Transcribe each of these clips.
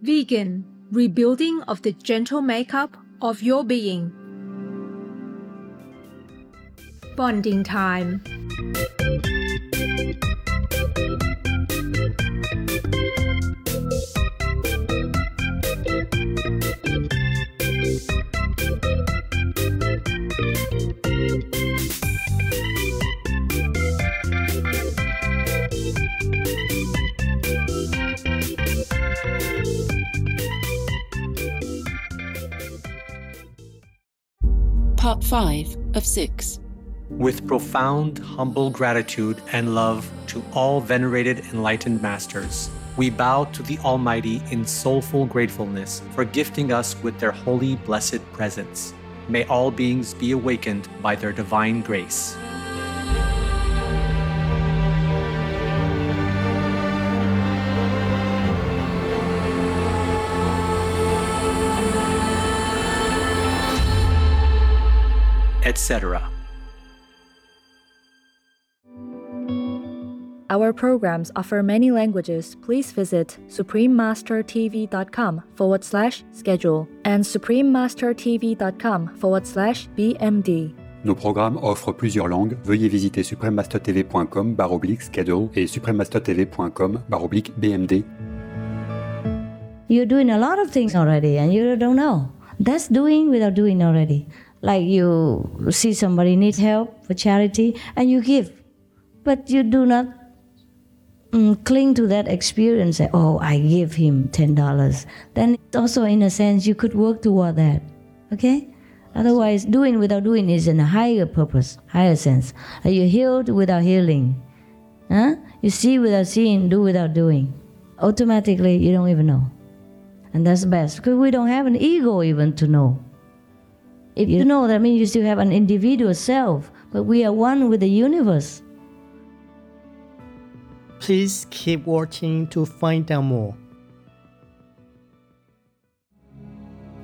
Vegan Rebuilding of the Gentle Makeup of Your Being. Bonding Time. 5 of 6. With profound, humble gratitude and love to all venerated enlightened masters, we bow to the Almighty in soulful gratefulness for gifting us with their holy, blessed presence. May all beings be awakened by their divine grace. Etc. Our programs offer many languages. Please visit suprememastertv.com forward slash schedule and suprememastertv.com forward slash BMD. Nos programmes offrent plusieurs langues. Veuillez visiter suprememastertv.com oblique schedule et suprememastertv.com oblique BMD. You're doing a lot of things already and you don't know. That's doing without doing already. Like you see somebody need help for charity and you give, but you do not mm, cling to that experience. Oh, I give him ten dollars. Then also, in a sense, you could work toward that. Okay. Otherwise, doing without doing is in a higher purpose, higher sense. Are you healed without healing? Huh? You see without seeing, do without doing. Automatically, you don't even know. And that's best because we don't have an ego even to know. If you know, that means you still have an individual self, but we are one with the universe. Please keep watching to find out more.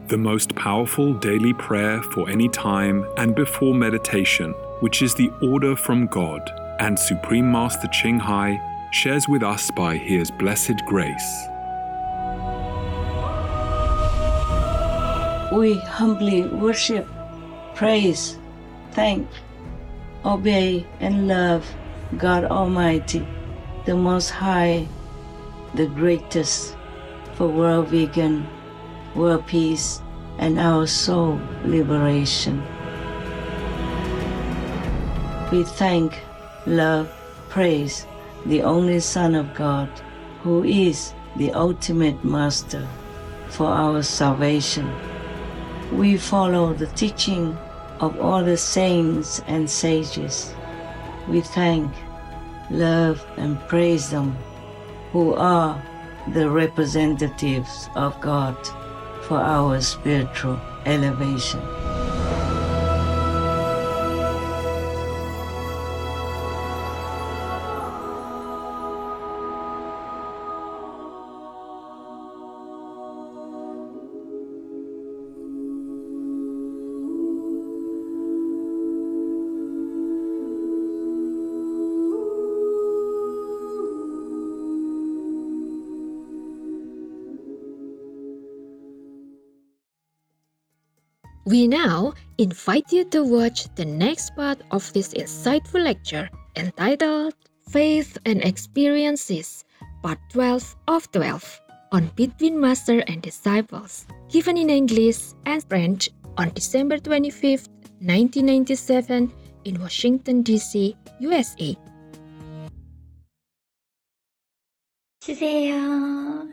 The most powerful daily prayer for any time and before meditation, which is the order from God and Supreme Master Ching Hai, shares with us by His blessed grace. We humbly worship, praise, thank, obey, and love God Almighty, the Most High, the greatest, for world vegan, world peace, and our soul liberation. We thank, love, praise the only Son of God, who is the ultimate Master for our salvation we follow the teaching of all the saints and sages. We thank, love, and praise them who are the representatives of God for our spiritual elevation. We now invite you to watch the next part of this insightful lecture entitled Faith and Experiences, Part 12 of 12 on Between Master and Disciples, given in English and French on December 25, 1997 in Washington, D.C., USA. 주세요.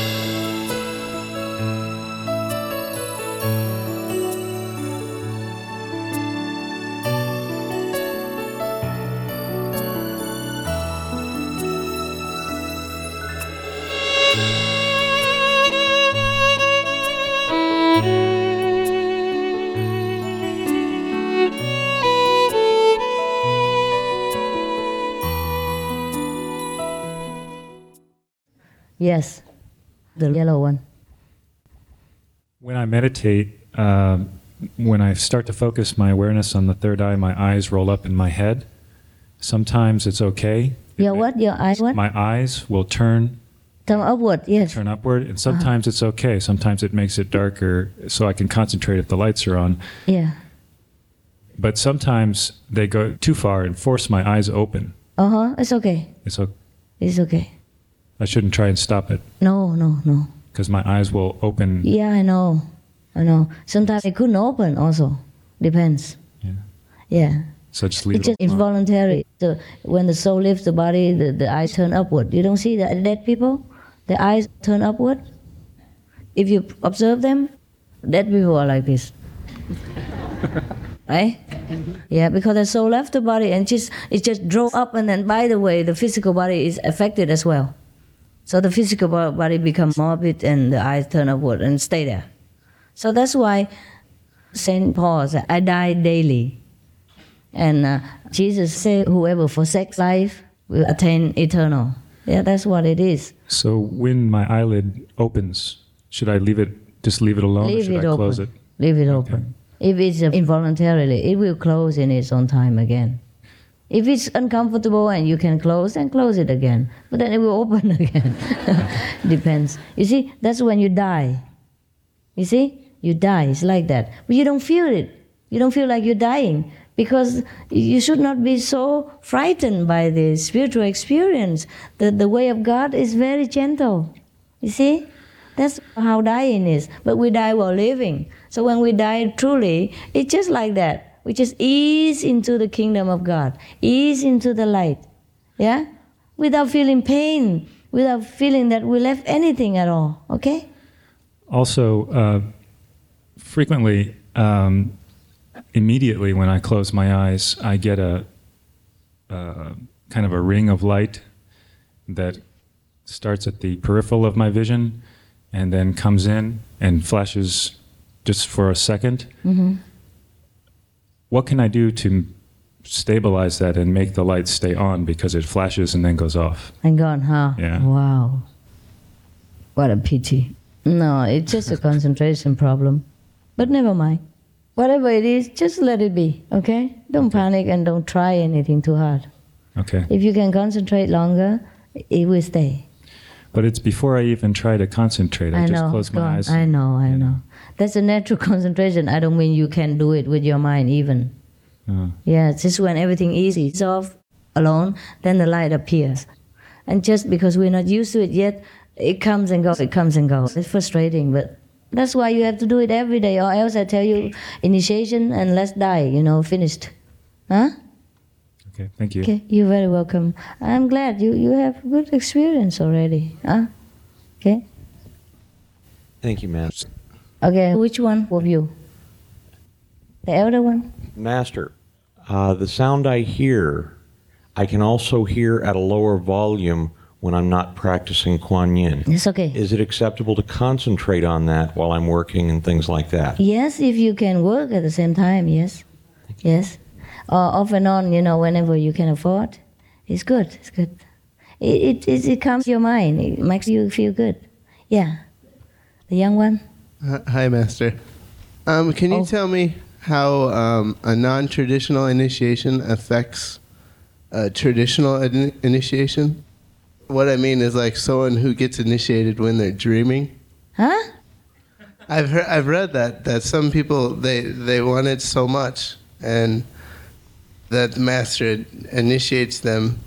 Yes, the yellow one. When I meditate, um, when I start to focus my awareness on the third eye, my eyes roll up in my head. Sometimes it's okay. Your what? Your eyes what? My eyes will turn Turn upward. Yes. turn upward, and sometimes it's okay. Sometimes it makes it darker, so I can concentrate if the lights are on. Yeah. But sometimes they go too far and force my eyes open. Uh huh. It's okay. It's o- It's okay. I shouldn't try and stop it No, no, no. because my eyes will open. Yeah, I know. I know. Sometimes it couldn't open also. Depends. Yeah. Yeah. So just leave It's it just involuntary. So when the soul leaves the body, the, the eyes turn upward. You don't see that dead people? The eyes turn upward. If you observe them, dead people are like this. right? Yeah, because the soul left the body and just it just drove up, and then by the way, the physical body is affected as well. So the physical body becomes morbid, and the eyes turn upward and stay there. So that's why Saint Paul said, "I die daily." And uh, Jesus said, whoever forsakes life will attain eternal. Yeah, that's what it is. So when my eyelid opens, should I leave it? Just leave it alone, or Leave should it I open. close it? Leave it open. If it's involuntarily, it will close in its own time again. If it's uncomfortable and you can close, then close it again. But then it will open again. Depends. You see, that's when you die. You see, you die. It's like that. But you don't feel it. You don't feel like you're dying because you should not be so frightened by the spiritual experience. The, the way of God is very gentle. You see? That's how dying is. But we die while living. So when we die truly, it's just like that. We just ease into the kingdom of God, ease into the light. Yeah? Without feeling pain, without feeling that we left anything at all. Okay? Also, uh, frequently, um, immediately when I close my eyes, I get a uh, kind of a ring of light that starts at the peripheral of my vision and then comes in and flashes just for a 2nd Mm-hmm. What can I do to stabilize that and make the light stay on because it flashes and then goes off? And gone, huh? Yeah. Wow. What a pity. No, it's just a concentration problem. But never mind. Whatever it is, just let it be, okay? Don't panic and don't try anything too hard. Okay. If you can concentrate longer, it will stay. But it's before I even try to concentrate. I, I just know. close my eyes. I know, I know. That's a natural concentration. I don't mean you can do it with your mind even. Uh, Yeah, it's just when everything is off alone, then the light appears. And just because we're not used to it yet, it comes and goes, it comes and goes. It's frustrating, but that's why you have to do it every day, or else I tell you, initiation and let's die, you know, finished. Huh? okay, thank you. Okay, you're very welcome. I'm glad you, you have good experience already. Huh? Okay? Thank you, Master. Okay, which one of you? The elder one? Master, uh, the sound I hear, I can also hear at a lower volume when I'm not practicing Kuan Yin. It's okay. Is it acceptable to concentrate on that while I'm working and things like that? Yes, if you can work at the same time, yes. Yes. Or off and on, you know, whenever you can afford. It's good. It's good. It, it, it, it calms your mind. It makes you feel good. Yeah. The young one? Hi- Master. Um, can you Oh. tell me how um, a non traditional initiation affects a traditional in- initiation? What I mean is like someone who gets initiated when they're dreaming. Huh? I've heard, I've read that that some people they they want it so much and that the master initiates them,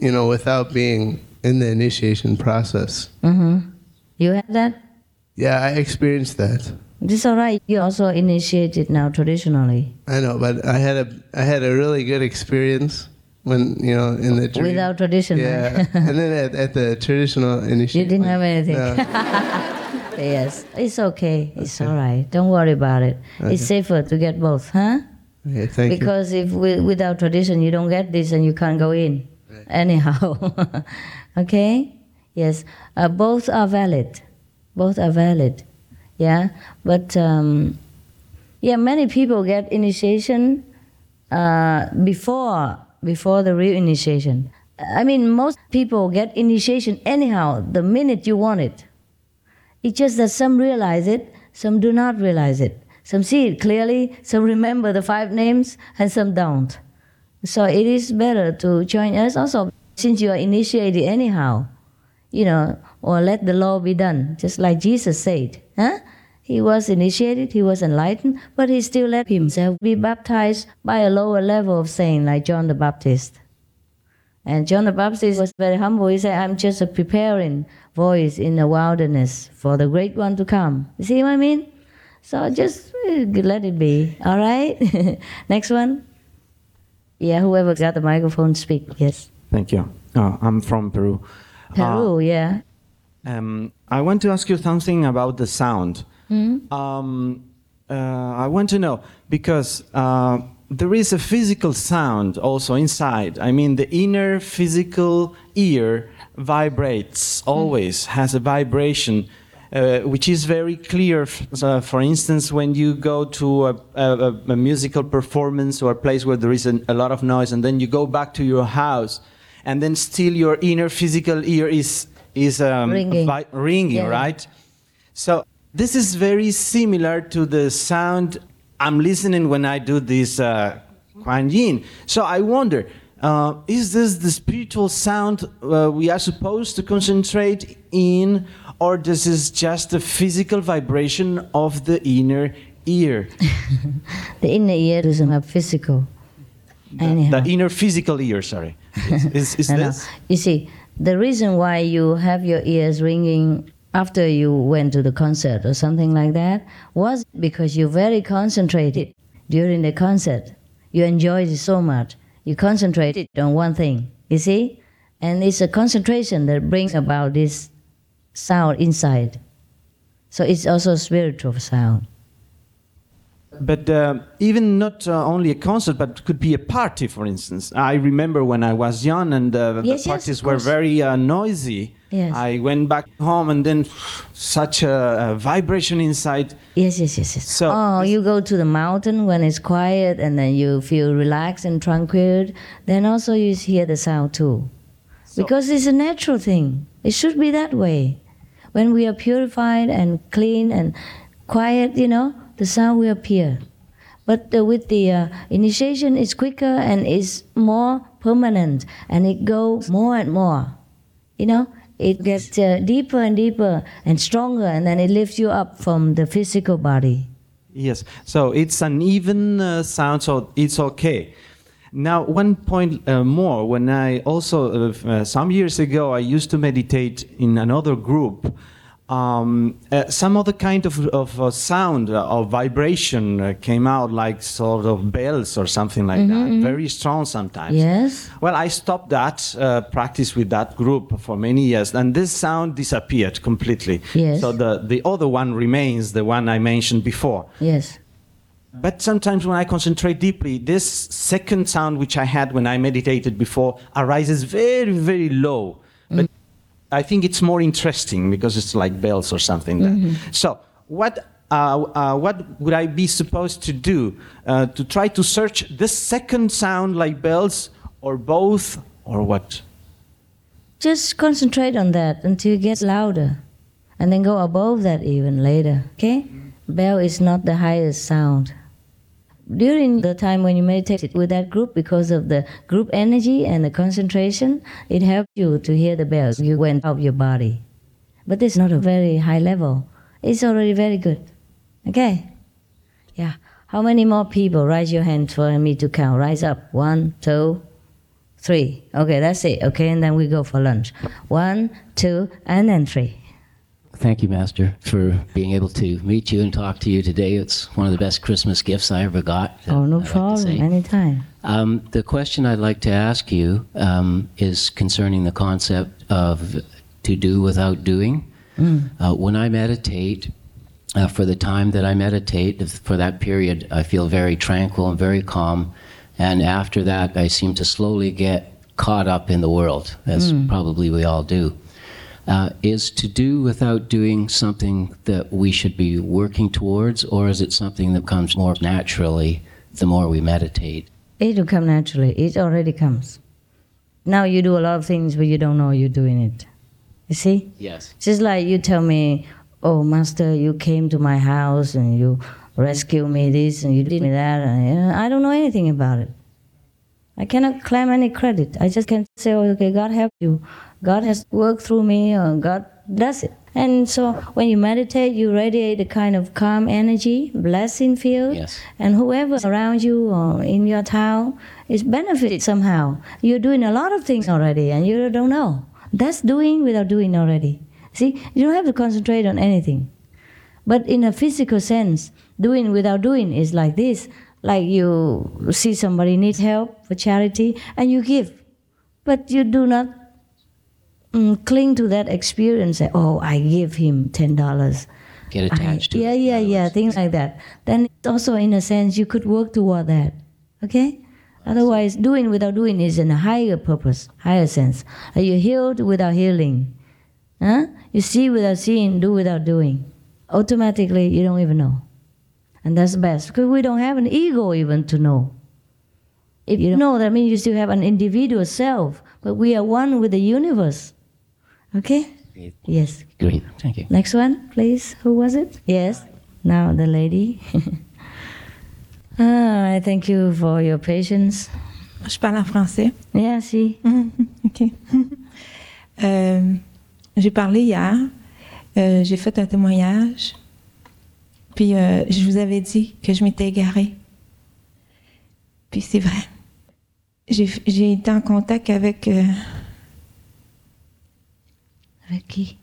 you know, without being in the initiation process. Mm-hmm. You have that? Yeah, I experienced that. It's all right. You also initiated now traditionally. I know, but I had a I had a really good experience when you know in the dream. Without tradition. Yeah, and then at, at the traditional initiation. You didn't have anything. No. yes. It's okay. It's all right. Don't worry about it. It's safer to get both, huh? Okay, thank you. because if we, without tradition you don't get this and you can't go in anyhow okay yes uh, both are valid both are valid yeah but um, yeah many people get initiation uh, before before the real initiation I mean, most people get initiation anyhow the minute you want it. It's just that some realize it, some do not realize it. Some see it clearly, some remember the five names, and some don't. So it is better to join us also, since you are initiated anyhow, you know, or let the law be done, just like Jesus said. Huh? He was initiated, he was enlightened, but he still let himself be baptized by a lower level of saint like John the Baptist. And John the Baptist was very humble. He said, I'm just a preparing voice in the wilderness for the great one to come. You see what I mean? So just eh, let it be. All right? Next one. Yeah, whoever got the microphone, speak. Yes. Thank you. Uh, I'm from Peru. Peru, Uh, yeah. Um, I want to ask you something about the sound. Mhm. Um, uh, I want to know because uh, there is a physical sound also inside. I mean, the inner physical ear vibrates always, has a vibration. Uh, which is very clear. So for instance, when you go to a, a, a musical performance or a place where there is an, a lot of noise, and then you go back to your house, and then still your inner physical ear is is um, Ringing. vi- ringing Yeah. right? So this is very similar to the sound I'm listening when I do this uh, Kuan Yin. So I wonder, uh, is this the spiritual sound uh, we are supposed to concentrate in, or this is just the physical vibration of the inner ear? The inner ear doesn't have physical. Anyhow. The inner physical ear, sorry. Is, is, is No, no. You see, the reason why you have your ears ringing after you went to the concert or something like that was because you're very concentrated during the concert. You enjoyed it so much. You concentrated on one thing, you see? And it's a concentration that brings about this sound inside. So it's also spiritual sound. But uh, even not uh, only a concert, but could be a party, for instance. I remember when I was young and uh, Yes, the parties were very uh, noisy. Yes. I went back home and then such a, a vibration inside. Yes, yes, yes, yes. So- oh, you go to the mountain when it's quiet and then you feel relaxed and tranquil. Then also you hear the sound too. because it's a natural thing. It should be that way. When we are purified and clean and quiet, you know, the sound will appear. But uh, with the uh, initiation, it's quicker and it's more permanent and it goes more and more. You know, it gets uh, deeper and deeper and stronger and then it lifts you up from the physical body. Yes, so it's an even uh, sound, so it's okay. Now, one point uh, more. When I also, uh, uh, some years ago, I used to meditate in another group. Um, uh, some other kind of, of uh, sound uh, or vibration uh, came out, like sort of bells or something like Mhm, that. mhm. Very strong sometimes. Yes. Well, I stopped that uh, practice with that group for many years, and this sound disappeared completely. Yes. So the, the other one remains, the one I mentioned before. Yes. But sometimes when I concentrate deeply, this second sound which I had when I meditated before arises very, very low. I think it's more interesting because it's like bells or something. Mhm. So, what, uh, uh, what would I be supposed to do uh, to try to search this second sound like bells or both or what? Just concentrate on that until it gets louder. And then go above that even later. Okay? Bell is not the highest sound. During the time when you meditated with that group, because of the group energy and the concentration, it helped you to hear the bells. You went out your body. But it's not a very high level. It's already very good. Okay? Yeah. How many more people? Raise your hand for me to count. Rise up. One, two, three. Okay, that's it. Okay, and then we go for lunch. One, two, and then three. Thank you, Master, for being able to meet you and talk to you today. It's one of the best Christmas gifts I ever got. Oh, no I'd like problem. Anytime. Um, the question I'd like to ask you um, is concerning the concept of to do without doing. Mm. Uh, when I meditate, uh, for the time that I meditate, for that period, I feel very tranquil and very calm. And after that, I seem to slowly get caught up in the world, as Mm. probably we all do. Uh, is to do without doing something that we should be working towards, or is it something that comes more naturally the more we meditate? It will come naturally. It already comes. Now you do a lot of things, but you don't know you're doing it. You see? Yes. Just like you tell me, oh, Master, you came to my house and you rescued me this and you did me that. And, I don't know anything about it. I cannot claim any credit. I just can say, oh, okay, God help you. God has worked through me, or God does it. And so when you meditate, you radiate a kind of calm energy, blessing field. Yes. And whoever around you or in your town is benefited somehow. You're doing a lot of things already and you don't know. That's doing without doing already. See, you don't have to concentrate on anything. But in a physical sense, doing without doing is like this. Like you see somebody needs help for charity and you give. But you do not mm, cling to that experience. Say, oh, I give him ten dollars. Get attached to Yeah, yeah, yeah, things like that. Then also, in a sense, you could work toward that. Okay. Otherwise, doing without doing is in a higher purpose, higher sense. Are you healed without healing? Huh? You see without seeing, do without doing. Automatically, you don't even know. And that's best because we don't have an ego even to know. If you know, that means you still have an individual self, but we are one with the universe. Okay? Yes. Great. Thank you. Next one, please. Who was it? Yes. Now the lady. ah, I thank you for your patience. Je parle en français. Yeah, si. OK. Euh, j'ai parlé hier. Euh, j'ai fait un témoignage. Puis euh, je vous avais dit que je m'étais égarée. Puis c'est vrai. J'ai j'ai été en contact avec. Avec qui?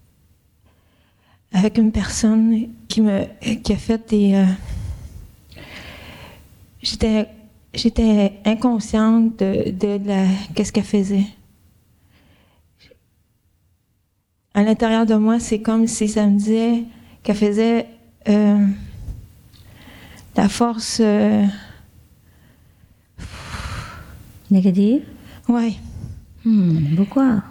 Avec une personne qui me qui a fait des. euh, J'étais j'étais inconsciente de, de la qu'est-ce qu'elle faisait. À l'intérieur de moi, c'est comme si ça me disait qu'elle faisait euh, la force. euh, Négative? Oui. Hmm, pourquoi?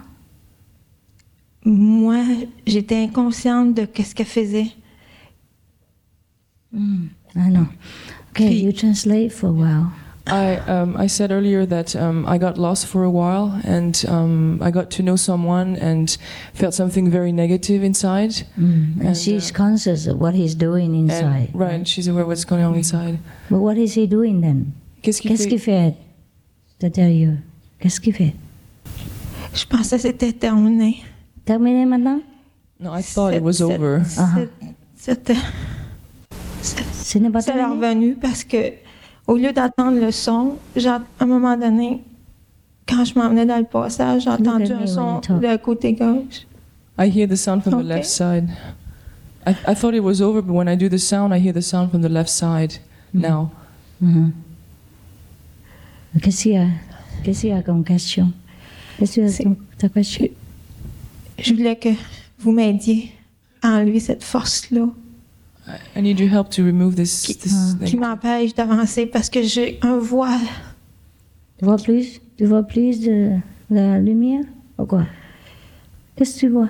Moi, j'étais inconsciente de qu'est-ce qu'elle faisait. Hmm, I know. Okay, you translate for a while. I um, I said earlier that um, I got lost for a while and um, I got to know someone and felt something very negative inside. Mm, and, And, she's conscious of what he's doing And- inside. right, and she's aware what's going on inside. But what is he doing then? Qu'est-ce qu'il fait? fait? To tell you? Qu'est-ce qu'il fait? Je pensais que c'était terminé. Terminé maintenant? No, I thought it was over. Uh-huh. C'était. Ce n'est pas terminé? revenu parce que, au lieu d'entendre le son, j'ai- à un moment donné, quand je m'en venais dans le passage, j'ai entendu un son de côté gauche. I hear the sound from the Okay. left side. I, I thought it was over, but when I do the sound, I hear the sound from the left side now. Mhm. Qu'est-ce qu'il y a? Qu'est-ce qu'il y a comme question? Qu'est-ce que c'est ta question? Je voulais que vous m'aidiez à enlever cette force-là I need your help to remove this. this qui m'empêche d'avancer parce que j'ai un voile. Tu vois plus? Tu vois plus de la lumière? Ou quoi? Qu'est-ce que tu vois?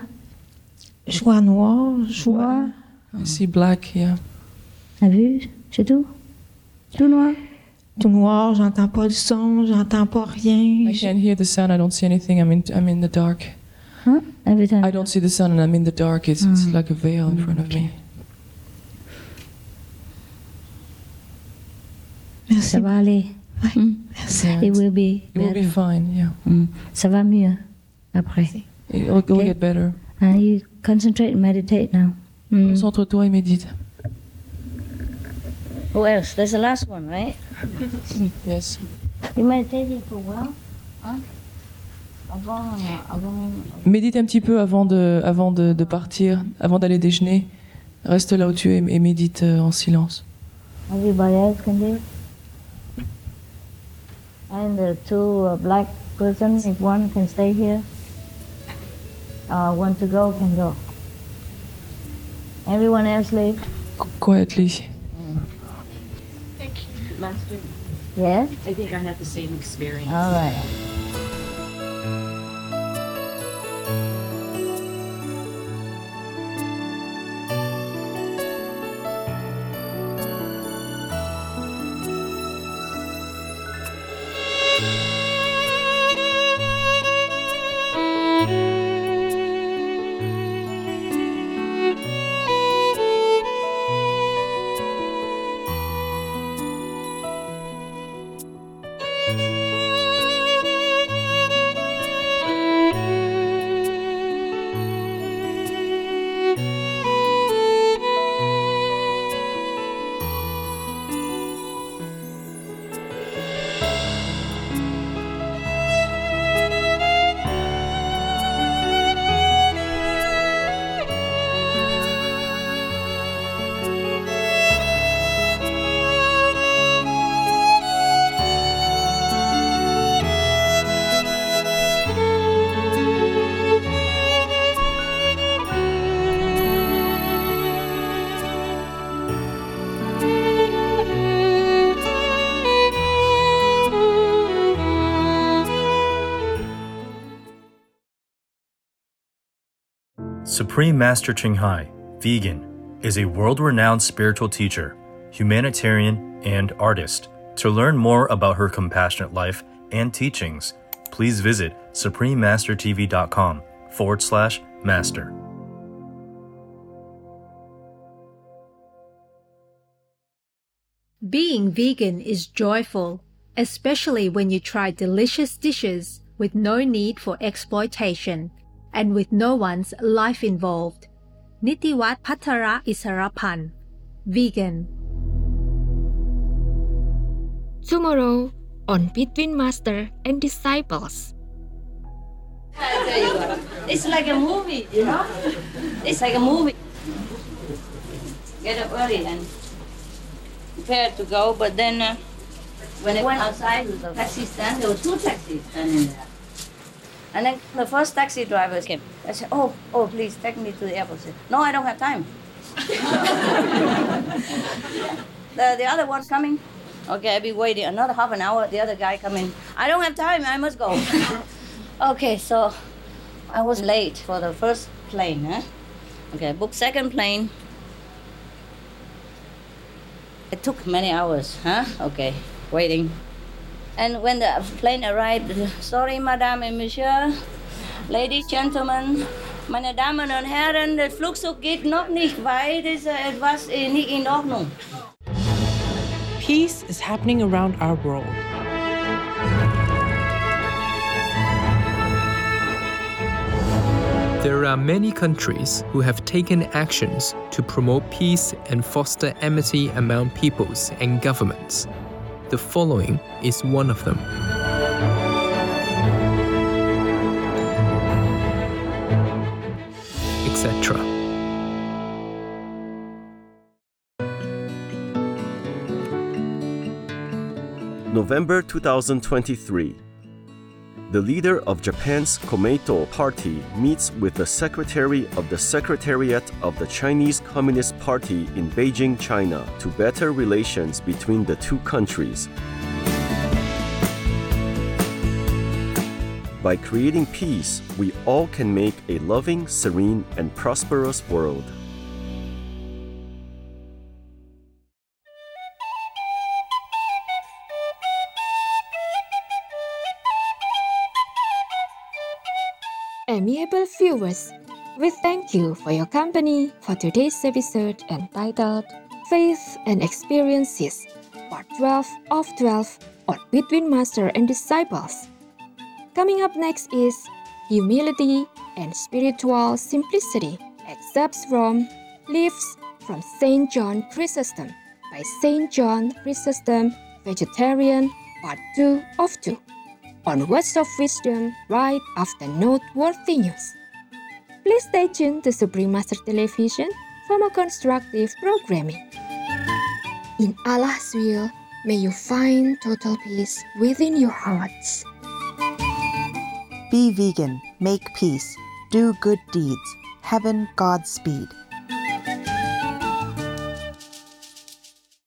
Je vois noir, je vois. I see black, yeah. T'as vu? C'est tout? Tout noir? Tout noir, j'entends pas le son, j'entends pas rien. I can't hear the sound. I don't see anything. I'm in. I'm in the dark. Huh? Every time. I don't see the sun, and I'm in the dark. It's, it's like a veil in front of me. Ça va aller. Mm. It will be It will be fine. Yeah. Mm. Ça va mieux après. It'll, it'll Okay. get better. And you concentrate and meditate now. Mm. Concentre-toi et médite. Who else? There's the last one, right? Yes. You meditating for a while? Huh? Avant, euh, avant, Médite un petit peu avant de, avant de, de partir, avant d'aller déjeuner. Reste là où tu es et médite euh, en silence. everybody else can do. And the two uh, black persons, if one can stay here, uh, want to go, can go. Everyone else leave. Quietly. Master, Yes? I think I had the same experience. All right. Supreme Master Ching Hai, vegan, is a world renowned spiritual teacher, humanitarian, and artist. To learn more about her compassionate life and teachings, please visit suprememastertv.com forward slash master. Being vegan is joyful, especially when you try delicious dishes with no need for exploitation and with no one's life involved. Nitiwat Patara Isarapan, vegan. Tomorrow on Between Master and Disciples. It's like a movie, you know? It's like a movie. Get up early and prepare to go, but then uh, when I went outside with the taxi stand, there were two taxis standing there. And then the first taxi driver came. I said, oh, oh, please take me to the airport. Said, no, I don't have time. the, the other one's coming. Okay, I'll be waiting another half an hour. The other guy coming. I don't have time. I must go. okay, so I was late for the first plane. Huh? Okay, book second plane. It took many hours. Huh? Okay, waiting. And when the plane arrived, sorry, Madame et Monsieur, ladies, gentlemen, meine Damen und Herren, der Flugzeug geht noch nicht, weil es äh, etwas äh, nicht in Ordnung. Peace is happening around our world. There are many countries who have taken actions to promote peace and foster amity among peoples and governments. The following is one of them. Etc. November 2023. The leader of Japan's Komeito Party meets with the secretary of the Secretariat of the Chinese Communist Party in Beijing, China, to better relations between the two countries. By creating peace, we all can make a loving, serene, and prosperous world. Amiable viewers, we thank you for your company for today's episode entitled Faith and Experiences, Part 12 of 12 on Between Master and Disciples. Coming up next is Humility and Spiritual Simplicity, excerpts from Leaves from St. John Chrysostom by St. John Chrysostom, Vegetarian, Part 2 of 2 on Words of Wisdom right after Noteworthy News. Please stay tuned to Supreme Master Television for more constructive programming. In Allah's will, may you find total peace within your hearts. Be vegan, make peace, do good deeds. Heaven Godspeed.